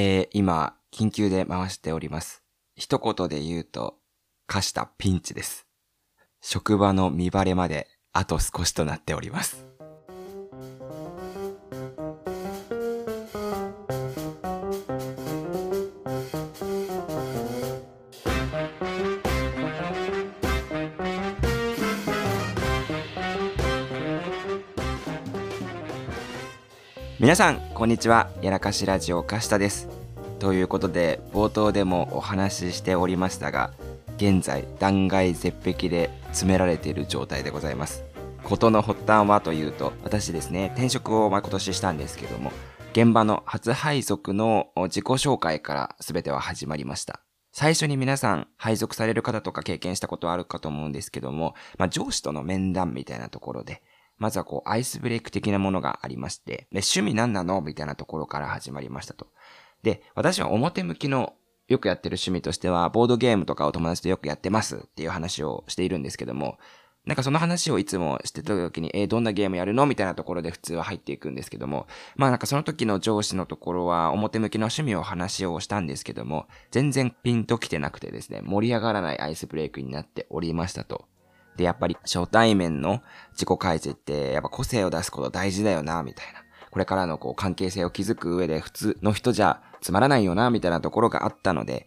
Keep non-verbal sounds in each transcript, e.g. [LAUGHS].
えー、今、緊急で回しております。一言で言うと、課したピンチです。職場の見バレまであと少しとなっております。皆さん、こんにちは。やらかしラジオカシタです。ということで、冒頭でもお話ししておりましたが、現在、断崖絶壁で詰められている状態でございます。ことの発端はというと、私ですね、転職をま今年したんですけども、現場の初配属の自己紹介から全ては始まりました。最初に皆さん配属される方とか経験したことあるかと思うんですけども、まあ上司との面談みたいなところで、まずはこう、アイスブレイク的なものがありまして、で、趣味何なのみたいなところから始まりましたと。で、私は表向きのよくやってる趣味としては、ボードゲームとかを友達とよくやってますっていう話をしているんですけども、なんかその話をいつもしてた時に、えーどんなゲームやるのみたいなところで普通は入っていくんですけども、まあなんかその時の上司のところは表向きの趣味を話をしたんですけども、全然ピンと来てなくてですね、盛り上がらないアイスブレイクになっておりましたと。で、やっぱり初対面の自己開示って、やっぱ個性を出すこと大事だよな、みたいな。これからのこう関係性を築く上で普通の人じゃつまらないよな、みたいなところがあったので、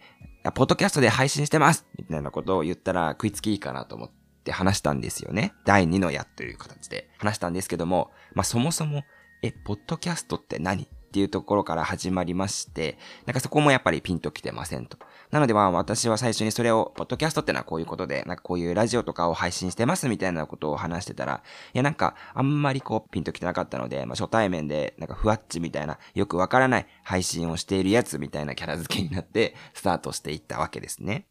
ポッドキャストで配信してますみたいなことを言ったら食いつきいいかなと思って話したんですよね。第2の矢という形で話したんですけども、まあそもそも、え、ポッドキャストって何？っていうところから始まりまして、なんかそこもやっぱりピンときてませんと。なのでまあ私は最初にそれを、ポッドキャストってのはこういうことで、なんかこういうラジオとかを配信してますみたいなことを話してたら、いやなんかあんまりこうピンときてなかったので、まあ初対面でなんかふわっちみたいな、[LAUGHS] よくわからない配信をしているやつみたいなキャラ付けになって、スタートしていったわけですね。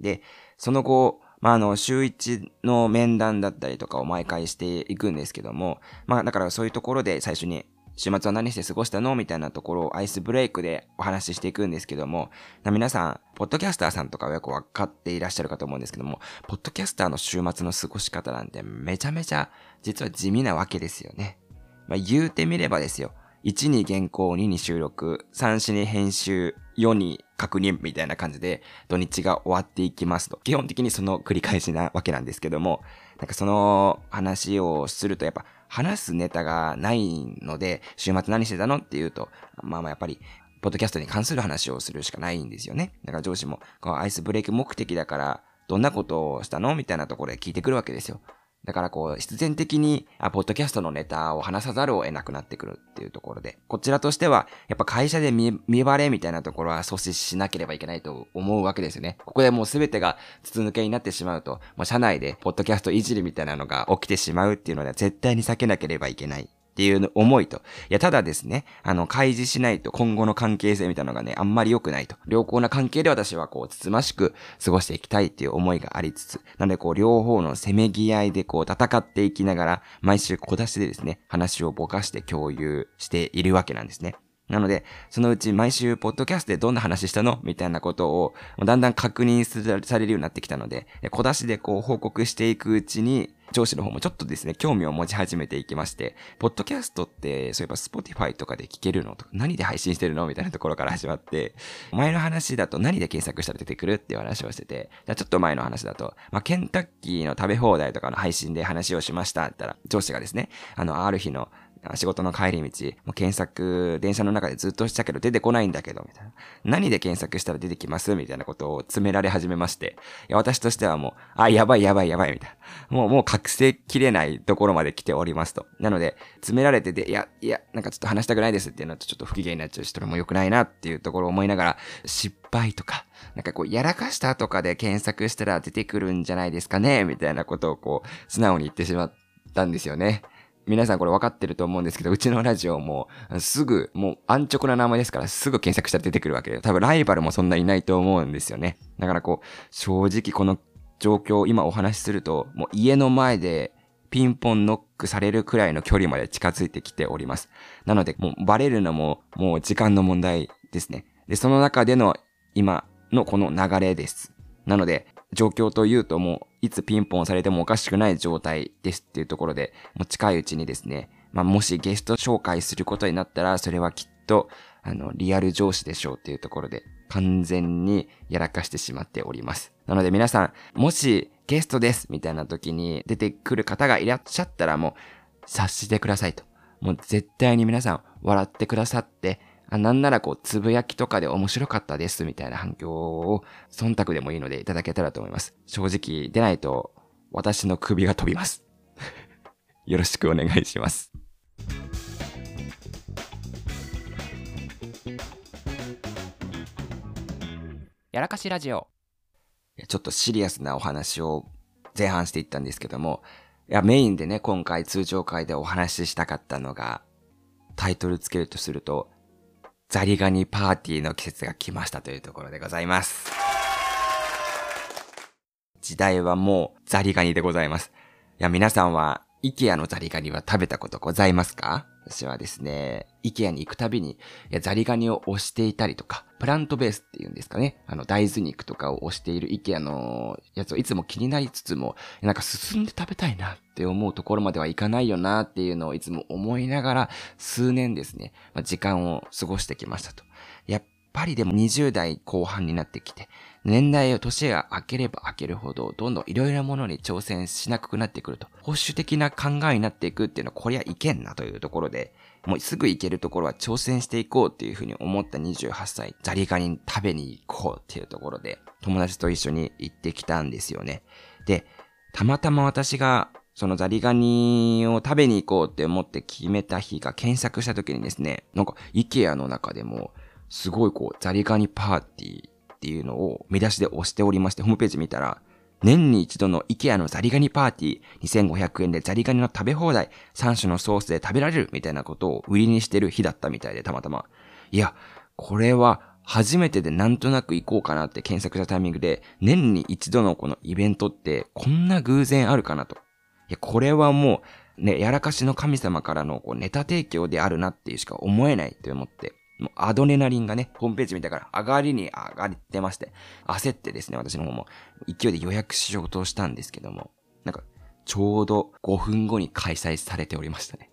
で、その後、まあ、あの、週一の面談だったりとかを毎回していくんですけども、まあ、だからそういうところで最初に、週末は何して過ごしたの？みたいなところをアイスブレイクでお話ししていくんですけども、皆さん、ポッドキャスターさんとかはよくわかっていらっしゃるかと思うんですけども、ポッドキャスターの週末の過ごし方なんてめちゃめちゃ実は地味なわけですよね。まあ、言うてみればですよ。1に原稿、2に収録、3、4に編集、4に確認みたいな感じで土日が終わっていきますと。基本的にその繰り返しなわけなんですけども、なんかその話をするとやっぱ話すネタがないので、週末何してたのっていうと、まあまあやっぱり、ポッドキャストに関する話をするしかないんですよね。だから上司も、アイスブレイク目的だから、どんなことをしたのみたいなところで聞いてくるわけですよ。だからこう、必然的に、あ、ポッドキャストのネタを話さざるを得なくなってくるっていうところで、こちらとしては、やっぱ会社で見、見バレみたいなところは阻止しなければいけないと思うわけですよね。ここでもう全てが筒抜けになってしまうと、もう社内でポッドキャストいじりみたいなのが起きてしまうっていうので、絶対に避けなければいけない。っていう思いと。いや、ただですね、あの、開示しないと今後の関係性みたいなのがね、あんまり良くないと。良好な関係で私はこう、つつましく過ごしていきたいっていう思いがありつつ、なのでこう、両方のせめぎ合いでこう、戦っていきながら、毎週小出しでですね、話をぼかして共有しているわけなんですね。なので、そのうち毎週、ポッドキャストでどんな話したの？みたいなことを、だんだん確認されるようになってきたので、小出しでこう報告していくうちに、上司の方もちょっとですね、興味を持ち始めていきまして、ポッドキャストって、そういえば Spotify とかで聞けるのとか、何で配信してるの？みたいなところから始まって、前の話だと何で検索したら出てくる？っていう話をしてて、ちょっと前の話だと、まあ、ケンタッキーの食べ放題とかの配信で話をしましたって言ったら、上司がですね、あの、ある日の仕事の帰り道、もう検索、電車の中でずっとしたけど出てこないんだけど、みたいな。何で検索したら出てきますみたいなことを詰められ始めまして。いや、私としてはもう、あ、やばいやばいやばい、みたいな。もう、もう隠せきれないところまで来ておりますと。なので、詰められてて、いや、いや、なんかちょっと話したくないですっていうのとちょっと不機嫌になっちゃうし、それも良くないなっていうところを思いながら、失敗とか、なんかこう、やらかしたとかで検索したら出てくるんじゃないですかねみたいなことをこう、素直に言ってしまったんですよね。皆さんこれ分かってると思うんですけど、うちのラジオも、すぐ、もう安直な名前ですから、すぐ検索したら出てくるわけで、多分ライバルもそんないないと思うんですよね。だからこう、正直この状況を今お話しすると、もう家の前でピンポンノックされるくらいの距離まで近づいてきております。なので、もうバレるのも、もう時間の問題ですね。で、その中での今のこの流れです。なので、状況というともういつピンポンされてもおかしくない状態ですっていうところで、もう近いうちにですね、まあ、もしゲスト紹介することになったら、それはきっと、あの、リアル上司でしょうっていうところで、完全にやらかしてしまっております。なので皆さん、もしゲストですみたいな時に出てくる方がいらっしゃったらもう、察してくださいと。もう絶対に皆さん笑ってくださって、あなんならこう、つぶやきとかで面白かったですみたいな反響を、忖度でもいいのでいただけたらと思います。正直出ないと、私の首が飛びます。[LAUGHS] よろしくお願いします。やらかしラジオ。ちょっとシリアスなお話を前半していったんですけども、いや、メインでね、今回通常回でお話ししたかったのが、タイトルつけるとすると、ザリガニパーティーの季節が来ましたというところでございます。時代はもうザリガニでございます。いや、皆さんは、イケアのザリガニは食べたことございますか？私はですね、イケアに行くたびに、ザリガニを押していたりとか、プラントベースっていうんですかね。あの、大豆肉とかを押しているイケアのやつをいつも気になりつつも、なんか進んで食べたいなって思うところまではいかないよなっていうのをいつも思いながら、数年ですね、まあ、時間を過ごしてきましたと。やっぱりでも20代後半になってきて、年代を年が明ければ明けるほど、どんどんいろいろなものに挑戦しなくなってくると。保守的な考えになっていくっていうのは、こりゃいけんなというところで、もうすぐ行けるところは挑戦していこうっていうふうに思った28歳、ザリガニ食べに行こうっていうところで、友達と一緒に行ってきたんですよね。で、たまたま私が、そのザリガニを食べに行こうって思って決めた日が検索した時にですね、なんか、イケアの中でも、すごいこう、ザリガニパーティーっていうのを見出しで押しておりまして、ホームページ見たら、年に一度の IKEA のザリガニパーティー、2500円でザリガニの食べ放題、3種のソースで食べられるみたいなことを売りにしてる日だったみたいで、たまたま。いや、これは初めてでなんとなく行こうかなって検索したタイミングで、年に一度のこのイベントってこんな偶然あるかなと。いや、これはもう、ね、やらかしの神様からのこうネタ提供であるなっていうしか思えないって思って。もうアドレナリンがね、ホームページ見たから上がりに上がってまして、焦ってですね、私の方も勢いで予約しようとしたんですけども、なんか、ちょうど5分後に開催されておりましたね。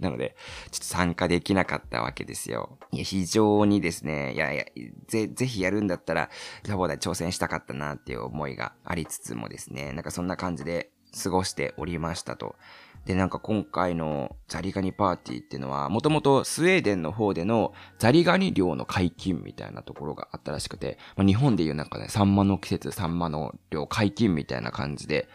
なので、ちょっと参加できなかったわけですよ。いや、非常にですね、いやいや、ぜ、ぜひやるんだったら、ラボで挑戦したかったなっていう思いがありつつもですね、なんかそんな感じで過ごしておりましたと。で、なんか今回のザリガニパーティーっていうのは、もともとスウェーデンの方でのザリガニ漁の解禁みたいなところがあったらしくて、まあ、日本でいうなんかね、サンマの季節、サンマの漁解禁みたいな感じで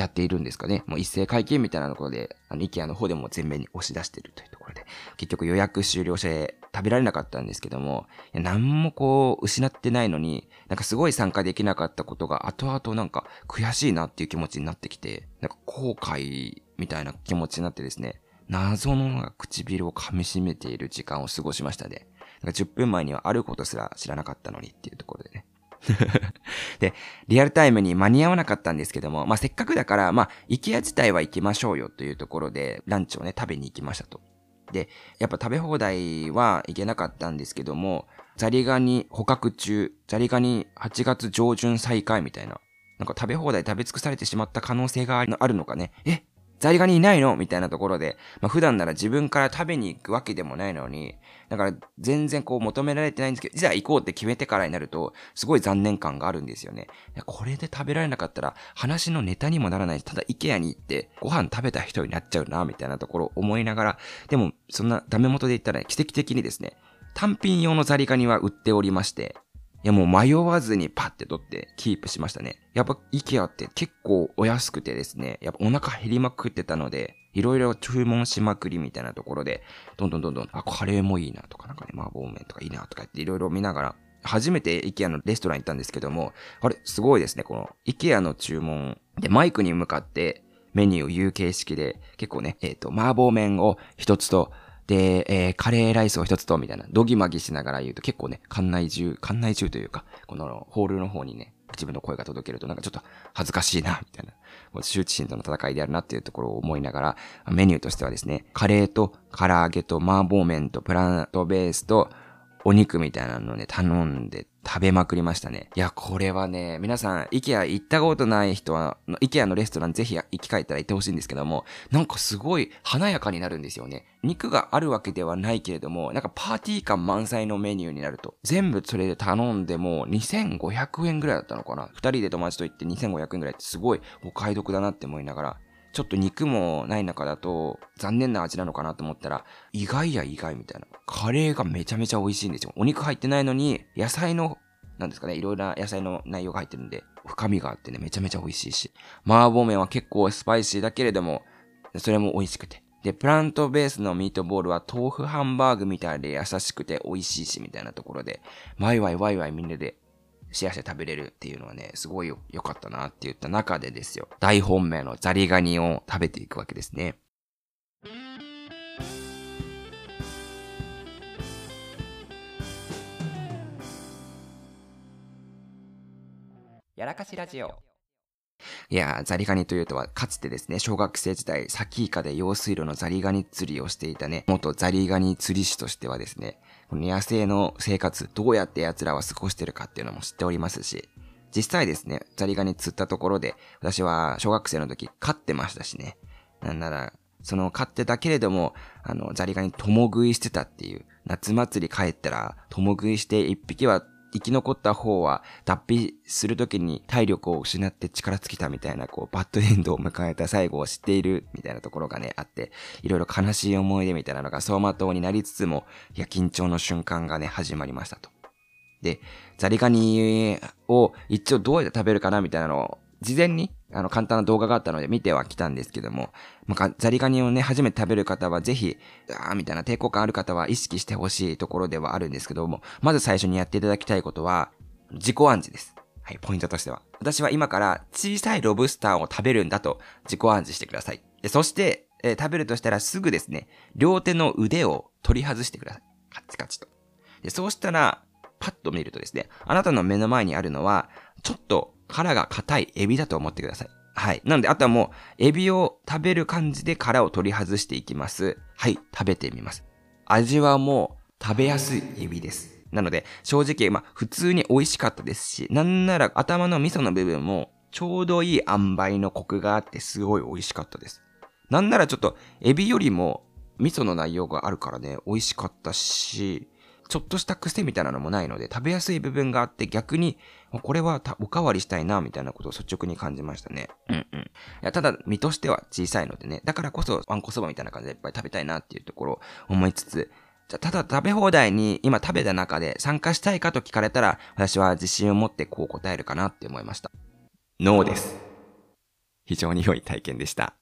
やっているんですかね。もう一斉解禁みたいなところで、あの、イケアの方でも全面に押し出してるというところで、結局予約終了して食べられなかったんですけども、いや何もこう、失ってないのに、なんかすごい参加できなかったことが後々なんか悔しいなっていう気持ちになってきて、なんか後悔みたいな気持ちになってですね、謎の唇を噛み締めている時間を過ごしましたね。なんか10分前にはあることすら知らなかったのにっていうところでね。で、リアルタイムに間に合わなかったんですけども、まあ、せっかくだから、まあ、イケア自体は行きましょうよというところで、ランチをね、食べに行きましたと。で、やっぱ食べ放題は行けなかったんですけども、ザリガニ捕獲中、ザリガニ8月上旬再開みたいな。なんか食べ放題食べ尽くされてしまった可能性があるのかね。えザリガニいないの？みたいなところで、まあ、普段なら自分から食べに行くわけでもないのに、だから全然こう求められてないんですけど、じゃあ行こうって決めてからになると、すごい残念感があるんですよね。これで食べられなかったら話のネタにもならないし、ただイケアに行ってご飯食べた人になっちゃうな、みたいなところを思いながら、でもそんなダメ元で言ったら、ね奇跡的にですね、単品用のザリガニは売っておりまして、いやもう迷わずにパッて取ってキープしましたね。やっぱ IKEA って結構お安くてですね、やっぱお腹減りまくってたので、いろいろ注文しまくりみたいなところで、どんどんどんどん、あ、カレーもいいなとか、なんかね、麻婆麺とかいいなとかっていろいろ見ながら、初めて IKEA のレストラン行ったんですけども、あれ、すごいですね、この IKEA の注文でマイクに向かってメニューを言う形式で、結構ね、えっ、ー、と、麻婆麺を一つと、で、えー、カレーライスを一つと、みたいな、ドギマギしながら言うと結構ね、館内中、館内中というか、このホールの方にね、自分の声が届けるとなんかちょっと恥ずかしいな、みたいな。周知心との戦いであるなっていうところを思いながら、メニューとしてはですね、カレーと唐揚げと麻婆麺とプラントベースとお肉みたいなのをね、頼んで食べまくりましたね。いや、これはね、皆さん、イケア行ったことない人は、イケアのレストランぜひ行き帰ったら行ってほしいんですけども、なんかすごい華やかになるんですよね。肉があるわけではないけれども、なんかパーティー感満載のメニューになると。全部それで頼んでも2500円ぐらいだったのかな。二人で友達と行って2500円ぐらいってすごいお買い得だなって思いながら、ちょっと肉もない中だと残念な味なのかなと思ったら、意外や意外みたいな。カレーがめちゃめちゃ美味しいんですよ。お肉入ってないのに、野菜の、なんですかね、いろいろな野菜の内容が入ってるんで、深みがあってね、めちゃめちゃ美味しいし。麻婆麺は結構スパイシーだけれども、それも美味しくて。で、プラントベースのミートボールは豆腐ハンバーグみたいで優しくて美味しいし、みたいなところで、ワイワイワイワイみんなでシェアして食べれるっていうのはね、すごい良かったなって言った中でですよ。大本命のザリガニを食べていくわけですね。やらかしラジオいや、ザリガニというとは、かつてですね、小学生時代、サキイカで用水路のザリガニ釣りをしていたね、元ザリガニ釣り師としてはですね、この野生の生活、どうやって奴らは過ごしてるかっていうのも知っておりますし、実際ですね、ザリガニ釣ったところで、私は小学生の時飼ってましたしね。なんなら、その飼ってたけれども、あの、ザリガニ共食いしてたっていう、夏祭り帰ったら、共食いして一匹は生き残った方は脱皮するときに体力を失って力尽きたみたいな、こう、バッドエンドを迎えた最後を知っているみたいなところがね、あって、いろいろ悲しい思い出みたいなのが走馬灯になりつつも、いや、緊張の瞬間がね、始まりましたと。で、ザリガニを一応どうやって食べるかなみたいなのを、事前に、あの、簡単な動画があったので見てはきたんですけども、まあ、ザリガニをね、初めて食べる方はぜひ、あーみたいな抵抗感ある方は意識してほしいところではあるんですけども、まず最初にやっていただきたいことは、自己暗示です。はい、ポイントとしては。私は今から小さいロブスターを食べるんだと自己暗示してください。でそして、えー食べるとしたらすぐですね、両手の腕を取り外してください。カチカチと。で、そうしたら、パッと見るとですね、あなたの目の前にあるのは、ちょっと殻が硬いエビだと思ってください。はい。なので、あとはもう、エビを食べる感じで殻を取り外していきます。はい、食べてみます。味はもう、食べやすいエビです。なので、正直、まあ、普通に美味しかったですし、なんなら頭の味噌の部分も、ちょうどいい塩梅のコクがあって、すごい美味しかったです。なんならちょっと、エビよりも、味噌の内容があるからね、美味しかったし、ちょっとした癖みたいなのもないので、食べやすい部分があって逆に、これはたおかわりしたいな、みたいなことを率直に感じましたね。うんうん。いやただ、身としては小さいのでね、だからこそ、ワンコそばみたいな感じでいっぱい食べたいなっていうところを思いつつ、じゃあただ食べ放題に今食べた中で参加したいかと聞かれたら、私は自信を持ってこう答えるかなって思いました。ノーです。非常に良い体験でした。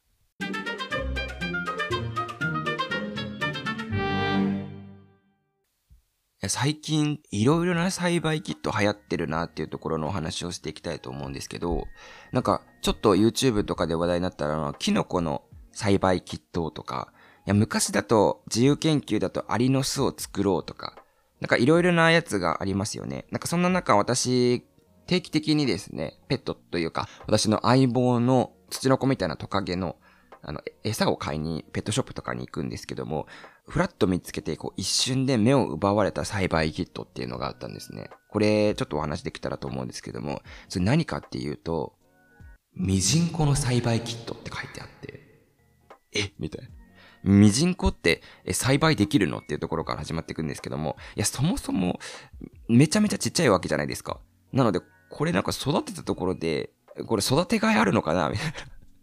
最近、いろいろな栽培キット流行ってるなっていうところのお話をしていきたいと思うんですけど、なんか、ちょっと YouTube とかで話題になったら、あの、キノコの栽培キットとか、いや、昔だと、自由研究だとアリの巣を作ろうとか、なんかいろいろなやつがありますよね。なんかそんな中、私、定期的にですね、ペットというか、私の相棒の土の子みたいなトカゲの、あの、餌を買いにペットショップとかに行くんですけども、ふらっと見つけて、こう、一瞬で目を奪われた栽培キットっていうのがあったんですね。これ、ちょっとお話できたらと思うんですけども、それ何かっていうと、ミジンコの栽培キットって書いてあって、え？みたいな。ミジンコって栽培できるの？っていうところから始まっていくんですけども、いや、そもそも、めちゃめちゃちっちゃいわけじゃないですか。なので、これなんか育てたところで、これ育てがいあるのかな？みたいな。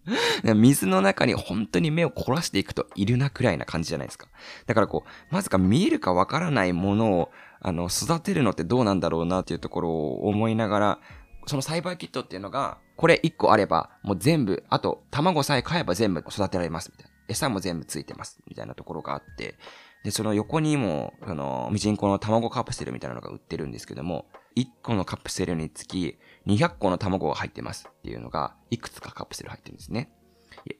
[LAUGHS] 水の中に本当に目を凝らしていくといるなくらいな感じじゃないですか。だからこう、まずか見えるかわからないものを、あの、育てるのってどうなんだろうなっていうところを思いながら、その栽培キットっていうのが、これ1個あれば、もう全部、あと、卵さえ買えば全部育てられます、みたいな。餌も全部ついてます、みたいなところがあって、で、その横にも、その、ミジンコの卵カプセルみたいなのが売ってるんですけども、1個のカプセルにつき200個の卵が入ってますっていうのが、いくつかカプセル入ってるんですね。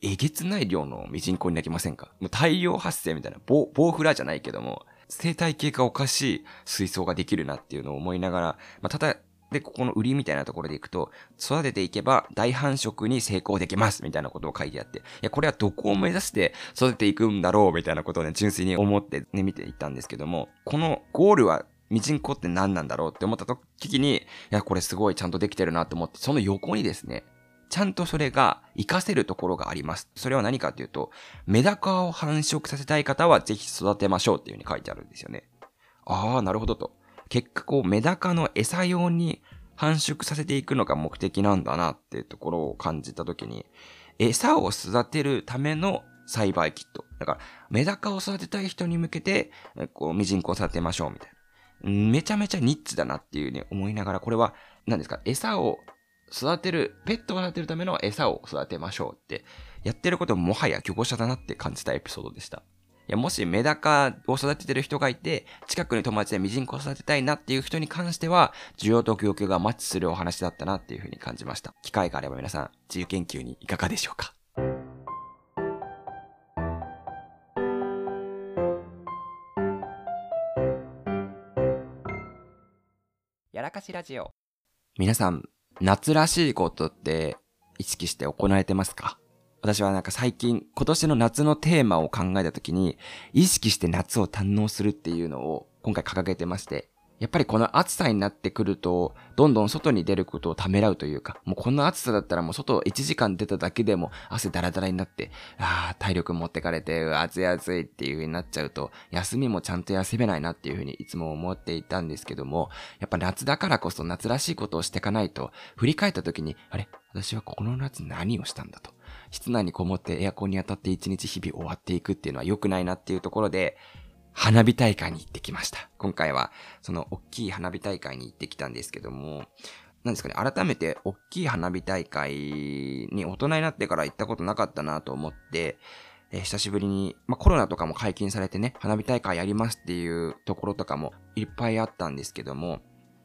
えげつない量のミジンコになりませんか？もう大量発生みたいな、棒、棒フラじゃないけども、生態系がおかしい水槽ができるなっていうのを思いながら、まあ、ただ、で、ここの売りみたいなところでいくと、育てていけば大繁殖に成功できますみたいなことを書いてあって、いや、これはどこを目指して育てていくんだろうみたいなことをね、純粋に思ってね、見ていったんですけども、このゴールはミジンコって何なんだろうって思った時に、いや、これすごいちゃんとできてるなと思って、その横にですね、ちゃんとそれが活かせるところがあります。それは何かっていうと、メダカを繁殖させたい方はぜひ育てましょうっていう風に書いてあるんですよね。ああ、なるほどと。結果こう、メダカの餌用に繁殖させていくのが目的なんだなっていうところを感じたときに、餌を育てるための栽培キット。だから、メダカを育てたい人に向けて、こう、ミジンコを育てましょうみたいな。めちゃめちゃニッチだなっていうね、思いながら、これは、何ですか、餌を育てる、ペットを育てるための餌を育てましょうって、やってることもはや巨語者だなって感じたエピソードでした。いや、もしメダカを育ててる人がいて、近くに友達でミジンコを育てたいなっていう人に関しては、需要と供給がマッチするお話だったなっていうふうに感じました。機会があれば皆さん、自由研究にいかがでしょうか？かしラジオ皆さん、夏らしいことって意識して行われてますか？私はなんか最近、今年の夏のテーマを考えた時に、意識して夏を堪能するっていうのを今回掲げてまして、やっぱりこの暑さになってくると、どんどん外に出ることをためらうというか、もうこの暑さだったらもう外1時間出ただけでも汗だらだらになって、ああ、体力持ってかれて、暑い暑いっていう風になっちゃうと、休みもちゃんと休めないなっていう風にいつも思っていたんですけども、やっぱ夏だからこそ夏らしいことをしていかないと、振り返った時に、あれ？私はこの夏何をしたんだと。室内にこもってエアコンに当たって一日日々終わっていくっていうのは良くないなっていうところで、花火大会に行ってきました。今回は、その大きい花火大会に行ってきたんですけども、なんですかね、改めて大きい花火大会に大人になってから行ったことなかったなと思って、えー、久しぶりに、まあ、コロナとかも解禁されてね、花火大会やりますっていうところとかもいっぱいあったんですけども、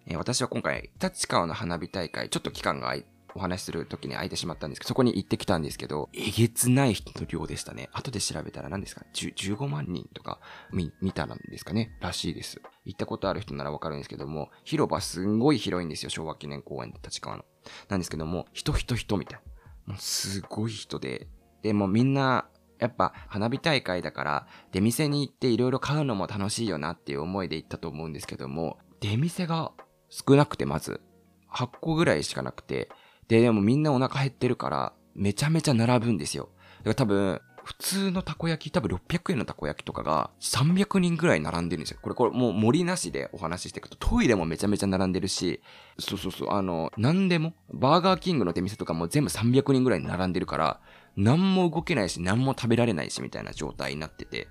えー、私は今回、立川の花火大会、ちょっと期間が空いてお話しする時に空いてしまったんですけど、そこに行ってきたんですけど、えげつない人の量でしたね。後で調べたら何ですか ?15 万人とか見、見たらんですかね？らしいです。行ったことある人ならわかるんですけども、広場すんごい広いんですよ。昭和記念公園で立川の。なんですけども、人人人みたいな。もうすごい人で。で、もみんな、やっぱ花火大会だから、出店に行っていろいろ買うのも楽しいよなっていう思いで行ったと思うんですけども、出店が少なくてまず、8個ぐらいしかなくて、で、でもみんなお腹減ってるから、めちゃめちゃ並ぶんですよ。だから多分、普通のたこ焼き、多分600円のたこ焼きとかが300人ぐらい並んでるんですよ。これ、これもう森なしでお話ししていくと、トイレもめちゃめちゃ並んでるし、そうそうそう、あの、何でも、バーガーキングの出店とかも全部300人ぐらい並んでるから、何も動けないし、何も食べられないし、みたいな状態になってて、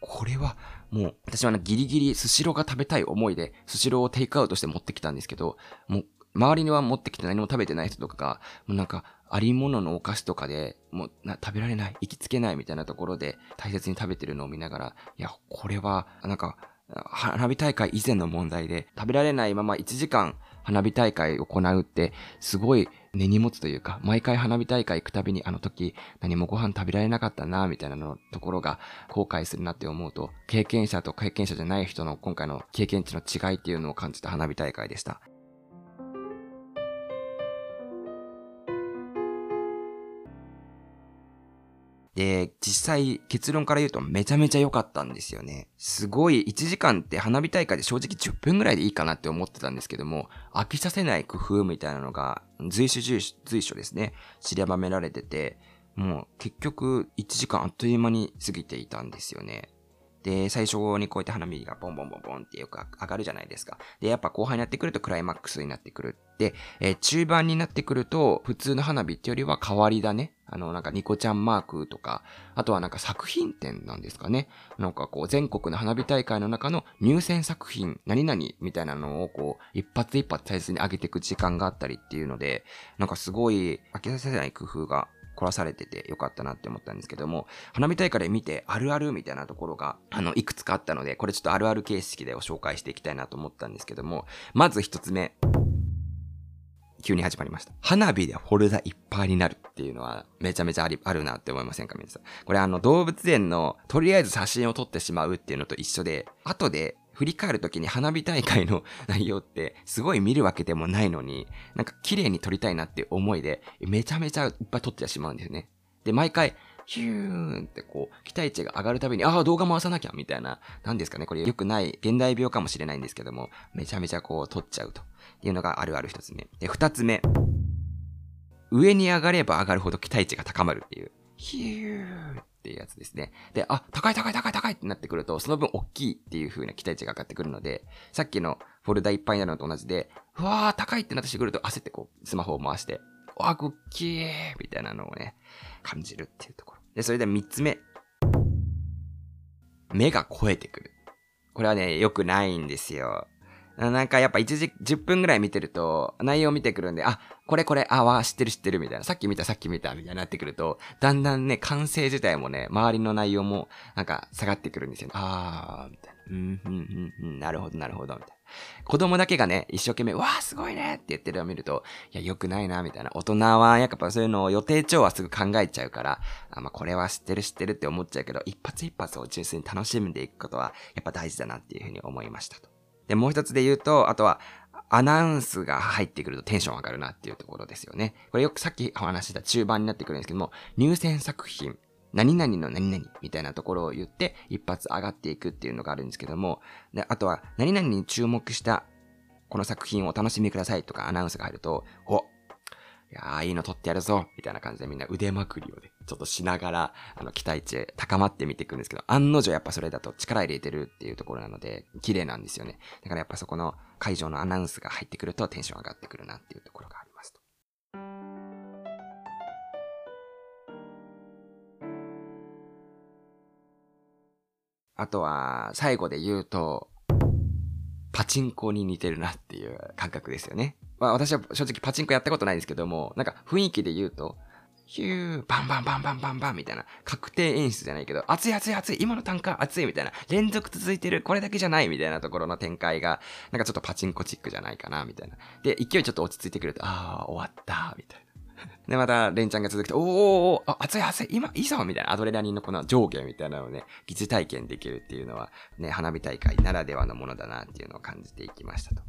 これはもう、私はギリギリスシローが食べたい思いで、スシローをテイクアウトして持ってきたんですけど、もう周りには持ってきて何も食べてない人とかが、もうなんか、ありもののお菓子とかで、もう食べられない、行きつけないみたいなところで大切に食べてるのを見ながら、いや、これは、なんか、花火大会以前の問題で、食べられないまま1時間花火大会を行うって、すごい根に持つというか、毎回花火大会行くたびにあの時何もご飯食べられなかったな、みたいなのところが後悔するなって思うと、経験者と経験者じゃない人の今回の経験値の違いっていうのを感じた花火大会でした。で、実際結論から言うとめちゃめちゃ良かったんですよね。すごい1時間って花火大会で正直10分ぐらいでいいかなって思ってたんですけども、飽きさせない工夫みたいなのが随所随所ですね、散りばめられてて、もう結局1時間あっという間に過ぎていたんですよね。で、最初にこうやって花火がボンボンボンボンってよく上がるじゃないですか。で、やっぱ後半になってくるとクライマックスになってくるで、えー、中盤になってくると、普通の花火ってよりは変わりだね。あの、なんかニコちゃんマークとか、あとはなんか作品展なんですかね。なんかこう全国の花火大会の中の入選作品、何々みたいなのをこう、一発一発大切に上げていく時間があったりっていうので、なんかすごい飽きさせない工夫が凝らされててよかったなって思ったんですけども、花火大会で見てあるあるみたいなところが、あの、いくつかあったので、これちょっとあるある形式でご紹介していきたいなと思ったんですけども、まず一つ目。急に始まりました。花火でフォルダいっぱいになるっていうのはめちゃめちゃあり、あるなって思いませんか皆さん？これあの動物園のとりあえず写真を撮ってしまうっていうのと一緒で、後で振り返るときに花火大会の [LAUGHS] 内容ってすごい見るわけでもないのに、なんか綺麗に撮りたいなって思いで、めちゃめちゃいっぱい撮ってしまうんですよね。で、毎回ヒューンってこう、期待値が上がるたびに、ああ、動画回さなきゃ、みたいな、なんですかね、これ良くない現代病かもしれないんですけども、めちゃめちゃこう、撮っちゃうというのがあるある一つ目。で、二つ目。上に上がれば上がるほど期待値が高まるっていう。ヒューっていうやつですね。で、あ、高い高い高い高いってなってくると、その分大きいっていう風な期待値が上がってくるので、さっきのフォルダいっぱいになるのと同じで、うわー高いってなってくると焦ってこう、スマホを回して、わー、大きいみたいなのをね、感じるっていうところ。で、それで三つ目。目が超えてくる。これはね、良くないんですよ。なんかやっぱ1時、10分ぐらい見てると、内容見てくるんで、あ、これこれ、あ、わ、知ってる知ってるみたいな、さっき見たさっき見たみたいになってくると、だんだんね、完成自体もね、周りの内容も、なんか下がってくるんですよ、ねあー、みたいな。うん、うん、うん、なるほど、なるほど、みたいな。子供だけがね、一生懸命、わーすごいねって言ってるのを見ると、いや、良くないな、みたいな。大人は、やっぱそういうのを予定調はすぐ考えちゃうから、あまあ、これは知ってる知ってるって思っちゃうけど、一発一発を純粋に楽しんでいくことは、やっぱ大事だなっていうふうに思いましたと。で、もう一つで言うと、あとは、アナウンスが入ってくるとテンション上がるなっていうところですよね。これよくさっきお話した中盤になってくるんですけども、入選作品、何々の何々みたいなところを言って一発上がっていくっていうのがあるんですけども、であとは何々に注目したこの作品をお楽しみくださいとかアナウンスが入ると、おいやー、いいの撮ってやるぞみたいな感じでみんな腕まくりをね、ちょっとしながら、あの、期待値高まってみていくんですけど、案の定やっぱそれだと力入れてるっていうところなので、綺麗なんですよね。だからやっぱそこの会場のアナウンスが入ってくるとテンション上がってくるなっていうところがありますと。あとは、最後で言うと、パチンコに似てるなっていう感覚ですよね。まあ私は正直パチンコやったことないですけども、なんか雰囲気で言うと、ヒュー、バンバンバンバンバンバンみたいな、確定演出じゃないけど、熱い熱い熱い、今の単価熱いみたいな、連続続いてる、これだけじゃないみたいなところの展開が、なんかちょっとパチンコチックじゃないかな、みたいな。で、勢いちょっと落ち着いてくると、ああ、終わった、みたいな。[LAUGHS] で、また、レンちゃんが続くと、おーおーおー、熱い熱い、今、いいぞみたいな、アドレナリンのこの上下みたいなのをね、疑似体験できるっていうのは、ね、花火大会ならではのものだなっていうのを感じていきましたと。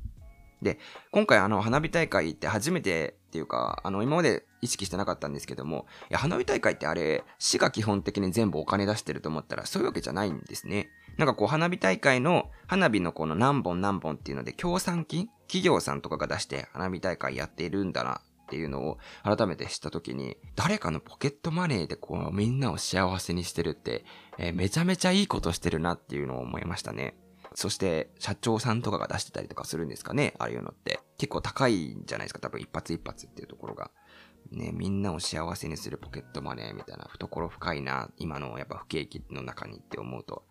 で、今回あの、花火大会って初めてっていうか、あの、今まで意識してなかったんですけども、いや、花火大会ってあれ、市が基本的に全部お金出してると思ったら、そういうわけじゃないんですね。なんかこう、花火大会の、花火のこの何本何本っていうので、協賛金企業さんとかが出して花火大会やっているんだなっていうのを改めて知った時に、誰かのポケットマネーでこう、みんなを幸せにしてるって、えー、めちゃめちゃいいことしてるなっていうのを思いましたね。そして、社長さんとかが出してたりとかするんですかねああいうのって。結構高いんじゃないですか多分一発一発っていうところが。ね、みんなを幸せにするポケットマネーみたいな、懐深いな、今のやっぱ不景気の中にって思うと。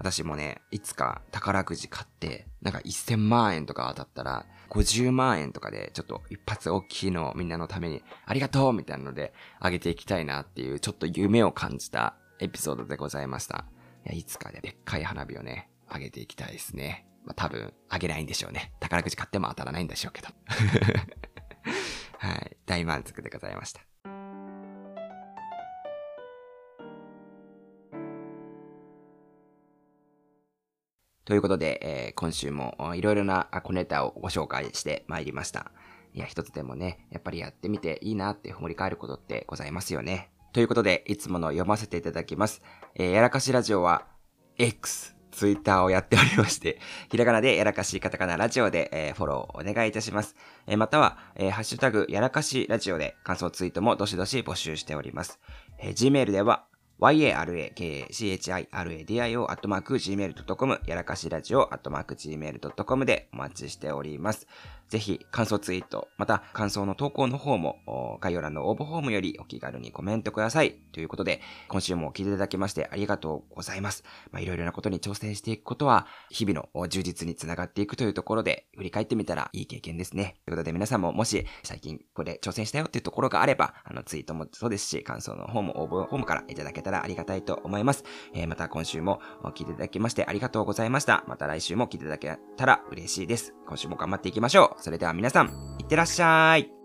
私もね、いつか宝くじ買って、なんか1000万円とか当たったら、50万円とかで、ちょっと一発大きいのをみんなのために、ありがとうみたいなので、あげていきたいなっていう、ちょっと夢を感じたエピソードでございました。いや、いつかで、でっかい花火をね、あげていきたいですね。まあ、多分、あげないんでしょうね。宝くじ買っても当たらないんでしょうけど。[LAUGHS] はい。大満足でございました。ということで、えー、今週もいろいろな小ネタをご紹介してまいりました。いや、一つでもね、やっぱりやってみていいなって振り返ることってございますよね。ということで、いつもの読ませていただきます。えー、やらかしラジオは、X ツイッターをやっておりまして、[LAUGHS] ひらがなでやらかしカタカナラジオで、えー、フォローお願いいたします。えー、または、えー、ハッシュタグやらかしラジオで感想ツイートもどしどし募集しております。えー、Gmail では、yarakachiradio.gmail.com やらかしラジオ gmail.com でお待ちしております。ぜひ感想ツイート、また感想の投稿の方も概要欄の応募フォームよりお気軽にコメントください。ということで、今週も聞いていただきましてありがとうございます。まあ、いろいろなことに挑戦していくことは、日々の充実につながっていくというところで、振り返ってみたらいい経験ですね。ということで皆さんももし最近これ挑戦したよっていうところがあれば、あのツイートもそうですし、感想の方も応募フォームからいただけたららありがたいと思います。えー、また今週も聞いていただきましてありがとうございました。また来週も聞いていただけたら嬉しいです。今週も頑張っていきましょう。それでは皆さん、いってらっしゃい。